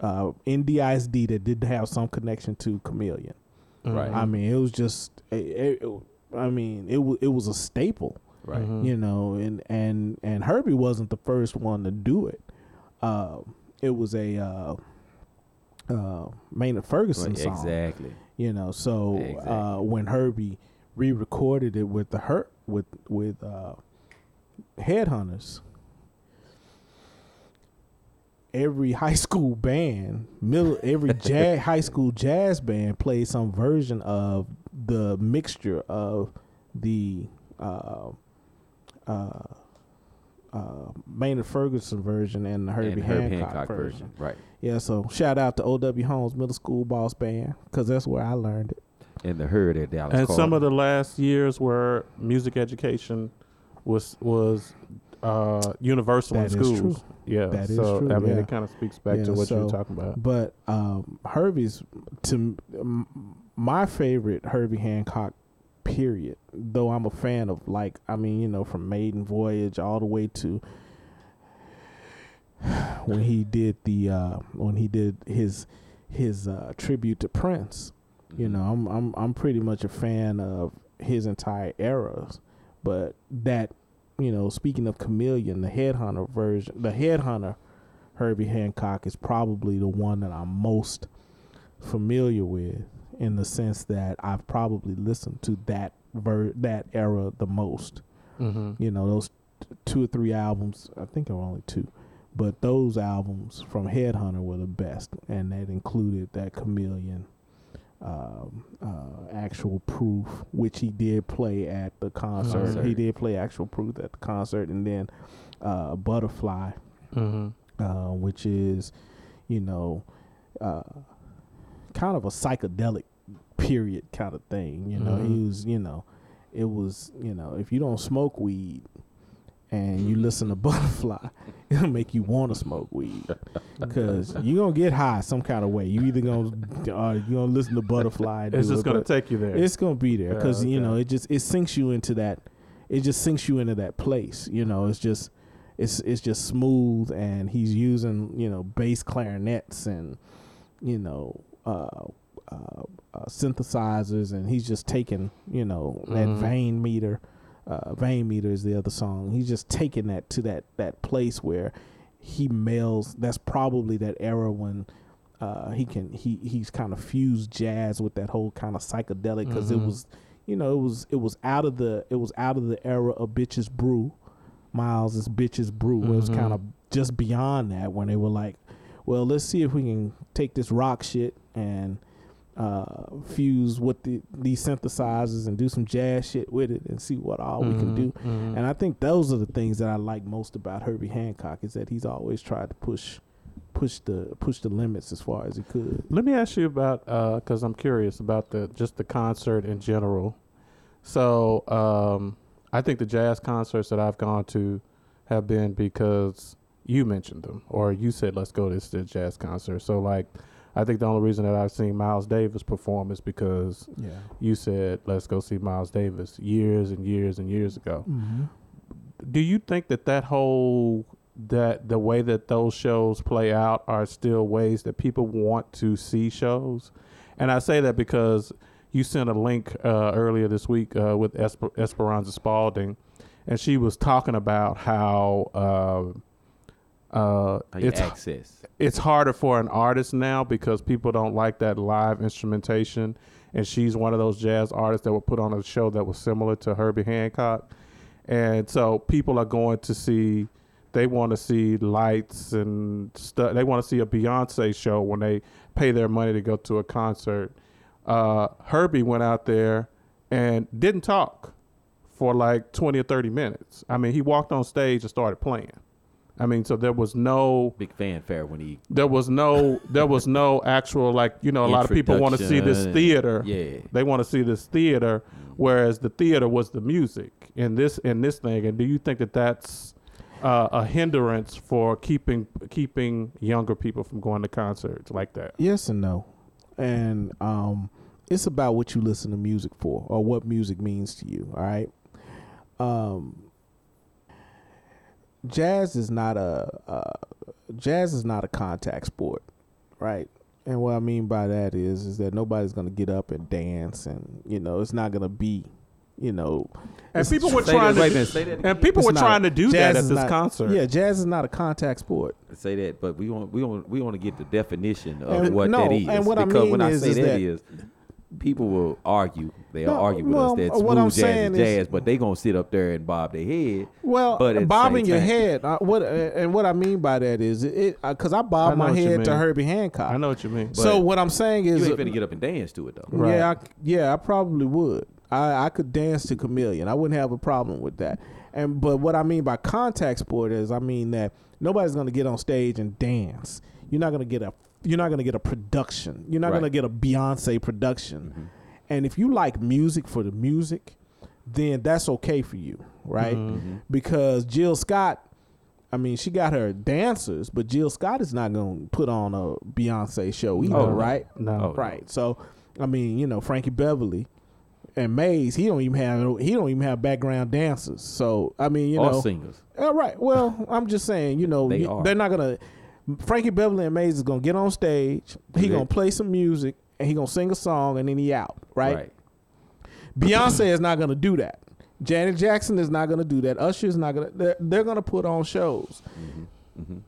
uh, NDISD that didn't have some connection to Chameleon. Right. I mean, it was just, it, it, I mean, it was it was a staple, right. Mhm. you know, and and and Herbie wasn't the first one to do it. Uh, it was a uh, uh, Maynard Ferguson Right, song, exactly. you know. So uh, when Herbie re-recorded it with the hurt with with uh, Headhunters, every high school band, middle every jazz high school jazz band played some version of the mixture of the uh, uh, uh, Maynard Ferguson version and the Herbie and Herb Hancock, Hancock version. version, right? Yeah, so shout out to O.W. Holmes Middle School Boss Band because that's where I learned it. And the herd at Dallas. and Carter. some of the last years where music education was was uh, universal That in is schools. true. Yeah, That is so true, I mean, yeah. it kind of speaks back Yeah, to what you were talking about. But um, Herbie's to m- my favorite Herbie Hancock period. Though I'm a fan of like I mean you know from Maiden Voyage all the way to when he did the uh, when he did his his uh, tribute to Prince. You Mhm. know I'm I'm I'm pretty much a fan of his entire eras, but that you know speaking of Chameleon, the Headhunter version, the Headhunter Herbie Hancock is probably the one that I'm most familiar with in the sense that I've probably listened to that ver- that era the most. Mm-hmm. You know, those t- two or three albums, I think there were only two, but those albums from Headhunter were the best, and that included that Chameleon um, uh, actual proof, which he did play at the concert. Concert. He did play actual proof at the concert, and then uh, Butterfly Mm-hmm. uh, which is, you know, uh, kind of a psychedelic period kind of thing. You know, he Mhm. was, you know, it was, you know, if you don't smoke weed and you listen to Butterfly, it'll make you want to smoke weed because you're gonna get high some kind of way. You either gonna uh, you gonna listen to Butterfly. It's just it, gonna take you there. It's gonna be there Yeah, because you know it just it sinks you into that. It just sinks you into that place. You know, it's just it's it's just smooth and he's using you know bass clarinets and you know uh, uh, uh, synthesizers and he's just taking you know that Mhm. Vein Melter uh, Vein Melter is the other song. He's just taking that to that that place where he melds. That's probably that era when uh, he can he he's kind of fused jazz with that whole kind of psychedelic because it Mhm. was you know it was it was out of the it was out of the era of bitches brew. Miles is bitches brew. Where It was kind of just beyond that when they were like, well, let's see if we can take this rock shit and uh, fuse with the these synthesizers and do some jazz shit with it and see what all we can Mhm, do. mhm. And I think those are the things that I like most about Herbie Hancock is that he's always tried to push push the push the limits as far as he could. Let me ask you about because I'm curious about the just the concert in general. So um, I think the jazz concerts that I've gone to have been because you mentioned them or you said let's go to this jazz concert. So like I think the only reason that I've seen Miles Davis perform is because Yeah. you said let's go see Miles Davis years and years and years ago. Mm-hmm. Do you think that that whole that the way that those shows play out are still ways that people want to see shows? And I say that because you sent a link uh, earlier this week uh, with Esper- Esperanza Spalding, and she was talking about how uh, uh, it's access. it's harder for an artist now because people don't like that live instrumentation. And she's one of those jazz artists that were put on a show that was similar to Herbie Hancock. And so people are going to see, they want to see lights and stuff. They want to see a Beyonce show when they pay their money to go to a concert. Uh, Herbie went out there and didn't talk for like 20 or 30 minutes. I mean, he walked on stage and started playing. I mean, so there was no Big fanfare when he. there was no there was no actual like you know a lot of people want to see this theater Yeah. they want to see this theater whereas the theater was the music in this in this thing and do you think that that's uh, a hindrance for keeping keeping younger people from going to concerts like that Yes and no. And um it's about what you listen to music for or what music means to you, all right? Um jazz is not a uh, jazz is not a contact sport, right? And what I mean by that is is that nobody's going to get up and dance and you know, it's not going to be, you know, and people were trying that, to minute, say and people it's were not- trying to do that at this not- concert Yeah, jazz is not a contact sport. say that, but we want we want we want to get the definition of And what no, that is. and what I mean when I is- say is that that- is, people will argue. They'll No, argue with well, us that what smooth I'm jazz saying is is- but they gonna sit up there and bob their head. Well, But bobbing your time- head. Uh, what uh, and what I mean by that is it because I, bob I my head to. Herbie Hancock. i know what you mean so what I'm saying is, You is, ain't finna get up and dance to it though. Right. yeah, I, yeah, I probably would. I, I could dance to Chameleon. I wouldn't have a problem with that. And but what I mean by contact sport is, I mean that nobody's going to get on stage and dance. You're not going to get a. You're not going to get a production. You're not Right. going to get a Beyonce production. Mhm. And if you like music for the music, then that's okay for you, right? Mhm. Mhm. because Jill Scott, I mean, she got her dancers, but Jill Scott is not going to put on a Beyonce show either, Oh, right? no Right. So, I mean, you know, Frankie Beverly and Maze, he don't even have he don't even have background dancers. So, I mean, you Or know, singers. all right. Well, I'm just saying, you know, They you- are. they're not gonna. Frankie Beverly and Maze is gonna get on stage. He gonna play some music and he gonna sing a song and then he out, right? Beyonce is not going to do that. Janet Jackson is not going to do that. Usher is not going to. They're, they're going to put on shows. Mhm. Mhm.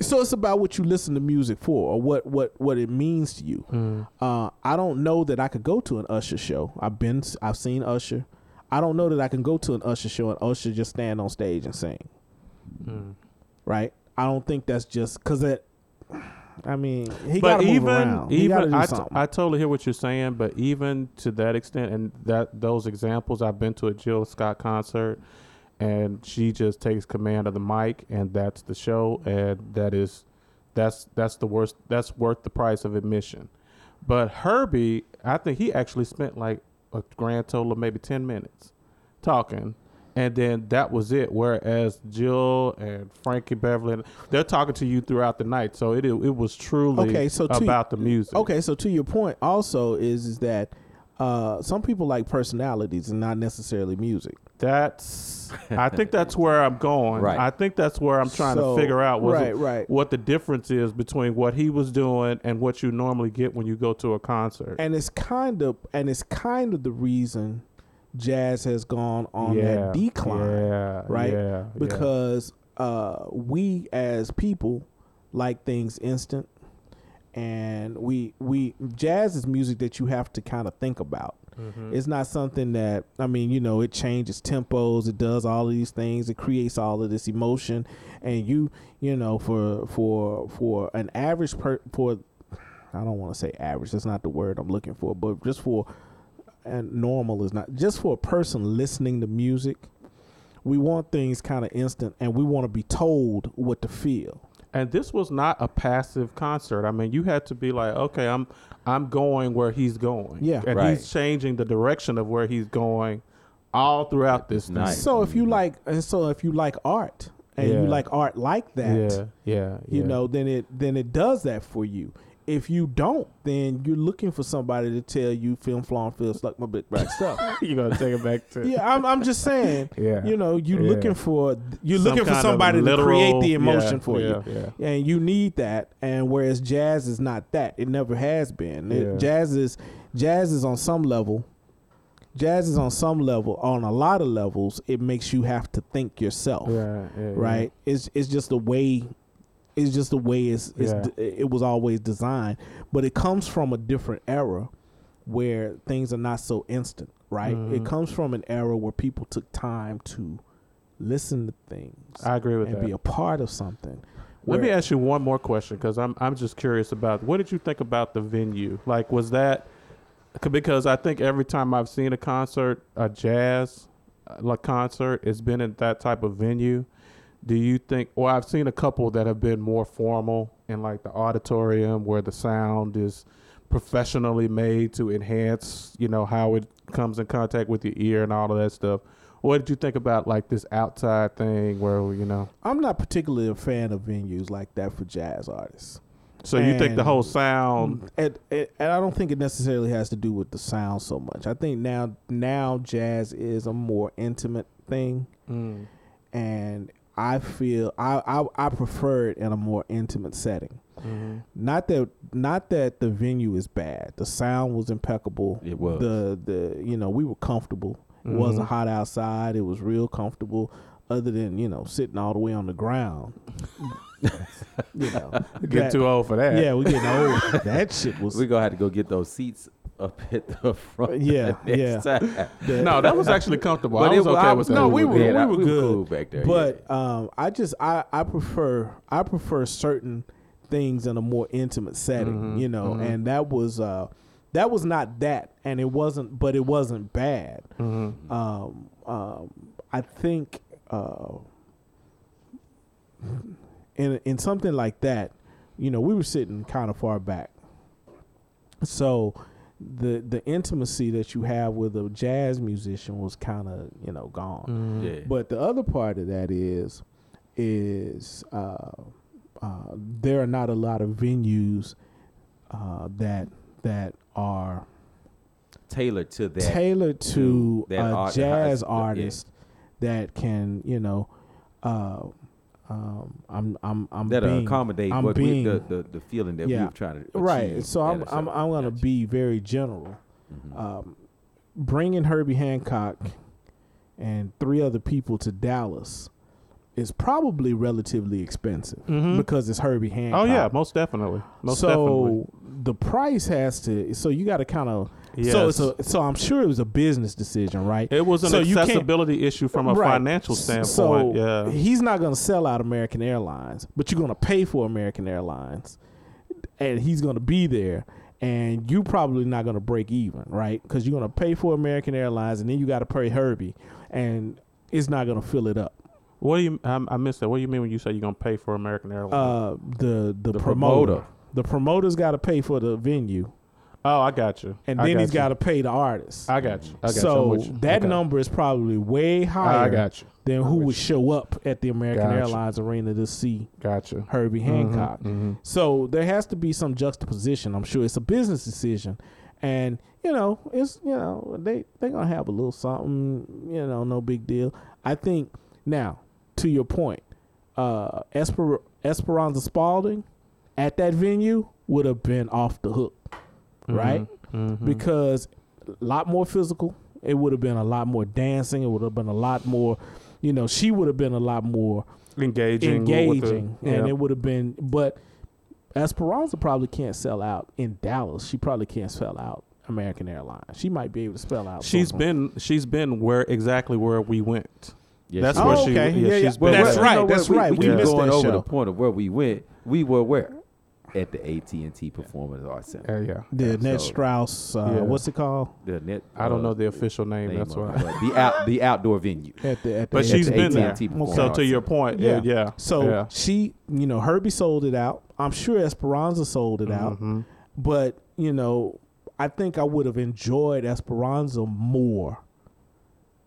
So it's about what you listen to music for, or what what what it means to you. Mm. Uh, I don't know that I could go to an Usher show. I've been, I've seen Usher. I don't know that I can go to an Usher show and Usher just stand on stage and sing. Mm. Right? I don't think that's just because that. I mean, he got to move even around. He even do something. I totally hear what you're saying but even to that extent and that those examples i've been to a jill scott concert and she just takes command of the mic and that's the show and that is that's that's the worst that's worth the price of admission but herbie i think he actually spent like a grand total of maybe 10 minutes talking and then that was it. Whereas Jill and Frankie Beverly, they're talking to you throughout the night, so it it, was truly Okay, so to- about the music. Okay, so to your point, also is is that uh, some people like personalities and not necessarily music. That's I think that's where I'm going. Right. I think that's where I'm trying So, to figure out what right, right. what the difference is between what he was doing and what you normally get when you go to a concert. And it's kind of and it's kind of the reason jazz has gone on yeah, that decline Yeah, right? Yeah, because uh, we as people like things instant, and we we jazz is music that you have to kind of think about. Mhm. It's not something that I mean, you know, it changes tempos, it does all of these things, it creates all of this emotion, and you, you know, for for for an average per for, I don't want to say average, that's not the word I'm looking for, but just for, and normal is not just for a person listening to music, we want things kind of instant, and we want to be told what to feel. And this was not a passive concert. I mean, you had to be like, okay, I'm I'm going where he's going. Yeah. and Right. he's changing the direction of where he's going all throughout this thing. Nice. So if you like, and so if you like art, and Yeah. you like art like that, Yeah, yeah, you yeah. know, then it then it does that for you. If you don't, then you're looking for somebody to tell you film flaunt feels like my big black stuff. you gonna take it back to yeah, I'm I'm just saying. yeah. You know, you're Yeah. looking for you're Some looking for kind of somebody to create the emotion yeah, for yeah, you. Yeah, And you need that. And whereas jazz is not that. It never has been. It- jazz is jazz is on some level. Jazz is on some level, on a lot of levels, it makes you have to think yourself yeah, yeah, right? It's it's just the way, it's just the way it's, it's Yeah. d- it was always designed. But it comes from a different era where things are not so instant, right? It Mhm. comes from an era where people took time to listen to things I agree with and that. be a part of something. Let me ask you one more question because I'm I'm just curious about what did you think about the venue? Like, was that because I think every time I've seen a concert, a jazz uh, like concert, it's been in that type of venue. Do you think? Well, I've seen a couple that have been more formal in like the auditorium where the sound is professionally made to enhance, you know, how it comes in contact with your ear and all of that stuff. What did you think about like this outside thing where you know? I'm not particularly a fan of venues like that for jazz artists. So you think the whole sound? and, and and I don't think it necessarily has to do with the sound so much. I think now now jazz is a more intimate thing, Mm. and I feel I I, I prefer it in a more intimate setting. Mhm. Not that not that the venue is bad. The sound was impeccable. It was. the the you know we were comfortable. It wasn't hot outside. It was real comfortable. Other than you know sitting all the way on the ground. you know, Get that- too old for that. yeah, we getting old. that shit was We're gonna have to go get those seats up at the front. Yeah, next yeah. time. that- No, that was actually comfortable. But it was wa- okay I with was that. No, we were- that. we I- were good. cool back there. But um, I just I, I prefer I prefer certain things in a more intimate setting, Mhm, you know, mhm. and that was uh, that was not that, and it wasn't, but it wasn't bad. Mhm. Um, um, I think uh, in in something like that, you know, we were sitting kind of far back, so the the intimacy that you have with a jazz musician was kind of you know gone. Mhm. yeah. But the other part of that is, is uh, uh, there are not a lot of venues uh, that that are tailored to that. tailored to that a art- jazz yeah. artist that can, you know, uh, um, I'm I'm I'm that being, accommodate I'm what we, the, the the feeling that Yeah. we were trying to achieve right. So I'm at a I'm I'm gonna Gotcha. be very general. Mhm. Um, bringing Herbie Hancock and three other people to Dallas is probably relatively expensive Mhm. because it's Herbie Hancock. Oh yeah, most definitely. Most so definitely. The price has to. So you got to kind of. Yes. So it's a. So I'm sure it was a business decision, right? it was an so you can't- accessibility issue from a Right. financial standpoint. So yeah. he's not going to sell out American Airlines, but you're going to pay for American Airlines, and he's going to be there, and you're probably not going to break even, right? Because you're going to pay for American Airlines, and then you got to pay Herbie, and it's not going to fill it up. What do you? I, I missed that. What do you mean when you say you're gonna pay for American Airlines? Uh, the the, The promoter, promoter. The promoter's got to pay for the venue, oh, I got you. and I then got he's got to pay the artist. I got you. I got so you. that Okay. number is probably way higher I got you. than who would show up at the American Gotcha. Airlines Arena to see gotcha. Herbie Hancock. hmm So there has to be some juxtaposition. I'm sure it's a business decision, and you know it's you know they they gonna have a little something. You know, no big deal. I think now to your point, uh, Esper- Esperanza Spalding at that venue would have been off the hook, right? Mhm. Because a lot more physical it would have been a lot more dancing. It would have been a lot more, you know, she would have been a lot more engaging, with the- engaging, yeah. and it would have been. But Esperanza probably can't sell out in Dallas. She probably can't sell out American Airlines. She might be able to spell out. she's something. been she's been where exactly where we went. Yeah, That's she- where Oh, she. okay. Yeah, Yeah, she's yeah. been. That's right, You know that's we, right. We, We keep missed going that over show. the point of where we went. We were where at the AT and T Performance Arts Center. Yeah, yeah. the Ned so- Strauss. Uh, Yeah. What's it called? The net. I don't uh, know the official name. name That's of why. the out the outdoor venue. At the at the But at she's the been there. AT&T Performance So to your point, Yeah. yeah, yeah. So yeah. she, you know, Herbie sold it out. I'm sure Esperanza sold it out. Mhm. But, you know, I think I would have enjoyed Esperanza more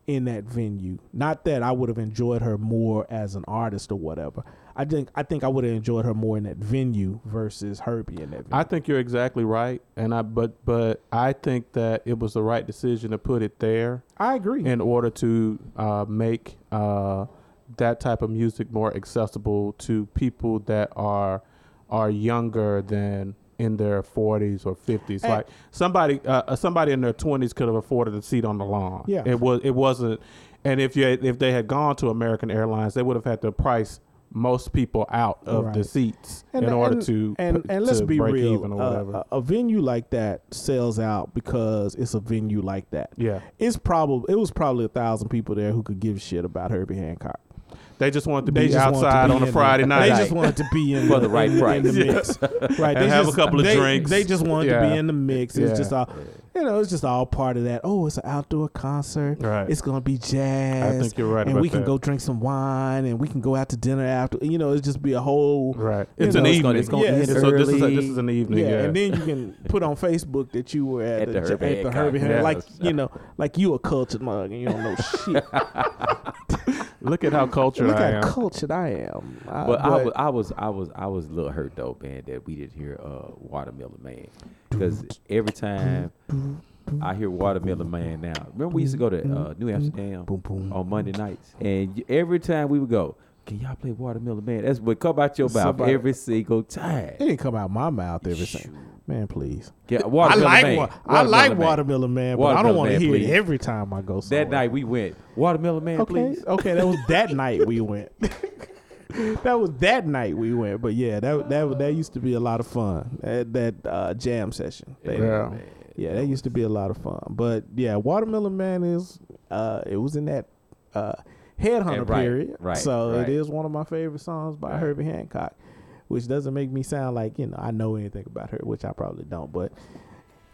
in that venue. Not that I would have enjoyed her more as an artist or whatever. I think I think I would have enjoyed her more in that venue versus Herbie in that venue. I think you're exactly right, and I but but I think that it was the right decision to put it there I agree. in order to uh, make uh, that type of music more accessible to people that are are younger than in their 40s or 50s. And- like somebody uh, uh, somebody in their 20s could have afforded a seat on the lawn. Yeah. it was it wasn't. And if you if they had gone to American Airlines, they would have had to price most people out of the seats And- in order and- to and and let's to be real, uh, whatever. a, venue like that sells out because it's a venue like that. yeah, It's probably it was probably a thousand people there who could give shit about Herbie Hancock. they just wanted to They be wanted to outside be on a Friday the, night. They just wanted to be in For the right in, price. in the mix, right? And They have a couple of they- drinks. They just wanted to be in the mix. It's Yeah. just all, you know, it's just all part of that. Oh, it's an outdoor concert. Right. It's gonna be jazz. I think you're right and about we can that. go drink some wine, and we can go out to dinner after. You know, it's just be a whole Right. It's know, an it's evening. gonna- it's gonna end so this is a, early. this is an evening. yeah, Yeah. and then you can put on Facebook that you were at, At the, the Ja- Herbie at the Herbie Hancock, Yeah. like you know, like you a cultured mug and you don't know shit. Look at how cultured Look I how am. cultured I am. Uh, But, I was, I was, I was, I was a little hurt though, man, that we didn't hear uh, Watermelon Man, because every time I hear Watermelon Man now, remember we used to go to uh, New Amsterdam on Monday nights, and every time we would go, can y'all play Watermelon Man? That's what come out your mouth Somebody- every single time. It didn't come out my mouth every time. Man, please. Yeah, I Watermelon like Man. wa- I like Man. watermelon man, but I don't want to hear please. it every time I go somewhere. That night we went Watermelon Man, okay, please. okay, that was that night we went. that was that night we went, but yeah, that that that used to be a lot of fun. That that uh, jam session. They- Yeah. man. Yeah, that used to be a lot of fun. But yeah, Watermelon Man is uh it was in that uh Headhunter And right, period. right, so right. it is one of my favorite songs by Right. Herbie Hancock. Which doesn't make me sound like, you know, I know anything about her, which I probably don't, but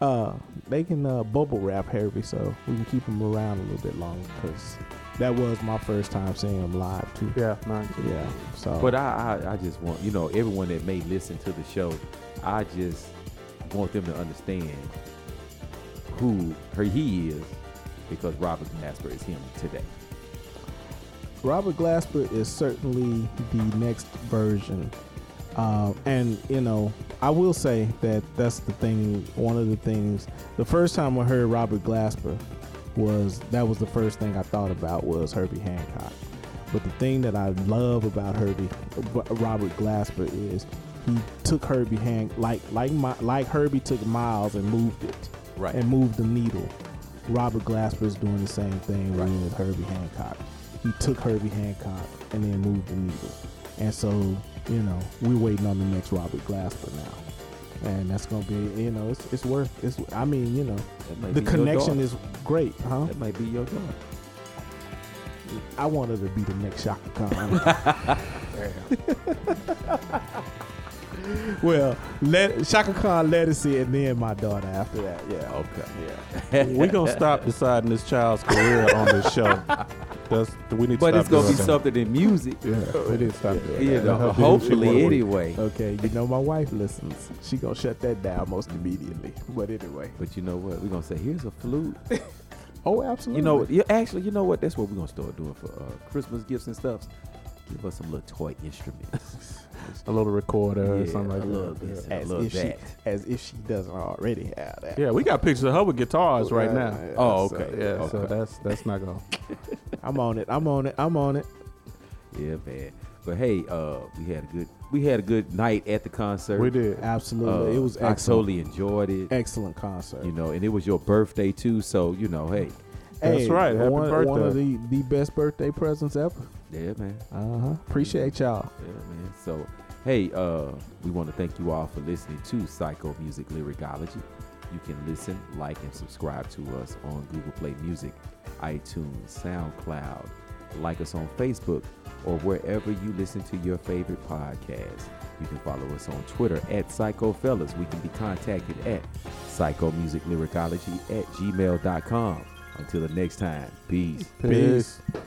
uh they can uh bubble wrap Herbie so we can keep him around a little bit longer because that was my first time seeing him live too. Yeah, man. Yeah. So But I, I, I just want you know everyone that may listen to the show, I just want them to understand who her he is, because Robert Glasper is him today. Robert Glasper is certainly the next version. Um, and, you know, I will say that that's the thing, one of the things, the first time I heard Robert Glasper was, that was the first thing I thought about was Herbie Hancock. But the thing that I love about Herbie, Robert Glasper is he took Herbie Hank, like, like, my, like Herbie took Miles and moved it Right. and moved the needle. Robert Glasper is doing the same thing with Herbie Hancock. He took Herbie Hancock and then moved the needle. And so, you know, we're waiting on the next Robert Glasper now. And that's gonna be, you know, it's it's worth it's I mean, you know, the connection is great, huh? That might be your daughter. I want her to be the next Chaka Khan. well, let Chaka Khan legacy and then my daughter after that. Yeah. Okay. Yeah. We're gonna stop deciding this child's career on this show. That's we need But it's gonna be that. something in music. Yeah, need to stop doing You know, Let her do what she wanna hopefully anyway. Okay, you know my wife listens. She gonna shut that down most immediately. But anyway. But you know what? We're gonna say here's a flute. Oh, absolutely. You know, you actually, you know what? That's what we're gonna start doing for uh, Christmas gifts and stuff. Give us some little toy instruments. A little recorder or something like a little that. this Yeah. as a little if she as if she doesn't already have that. Yeah, we got pictures of her with guitars right now. Yeah, Oh, so, okay. Yeah, so that's that's not gonna. I'm on it. I'm on it. I'm on it. Yeah, man. But hey, uh, we had a good we had a good night at the concert. We did. Absolutely. Uh, it was I totally enjoyed it. excellent concert. You know, and it was your birthday too, so you know, hey, That's Hey, right. Happy one, birthday. one of the, the best birthday presents ever. Yeah, man. Uh huh. Appreciate y'all. Yeah, man. So, hey, uh, we want to thank you all for listening to Psycho Music Lyricology. You can listen, like, and subscribe to us on Google Play Music, iTunes, SoundCloud. Like us on Facebook or wherever you listen to your favorite podcast. You can follow us on Twitter at Psycho Fellas. We can be contacted at Psycho Music Lyricology at gmail.com. Until the next time, peace. Peace. Peace.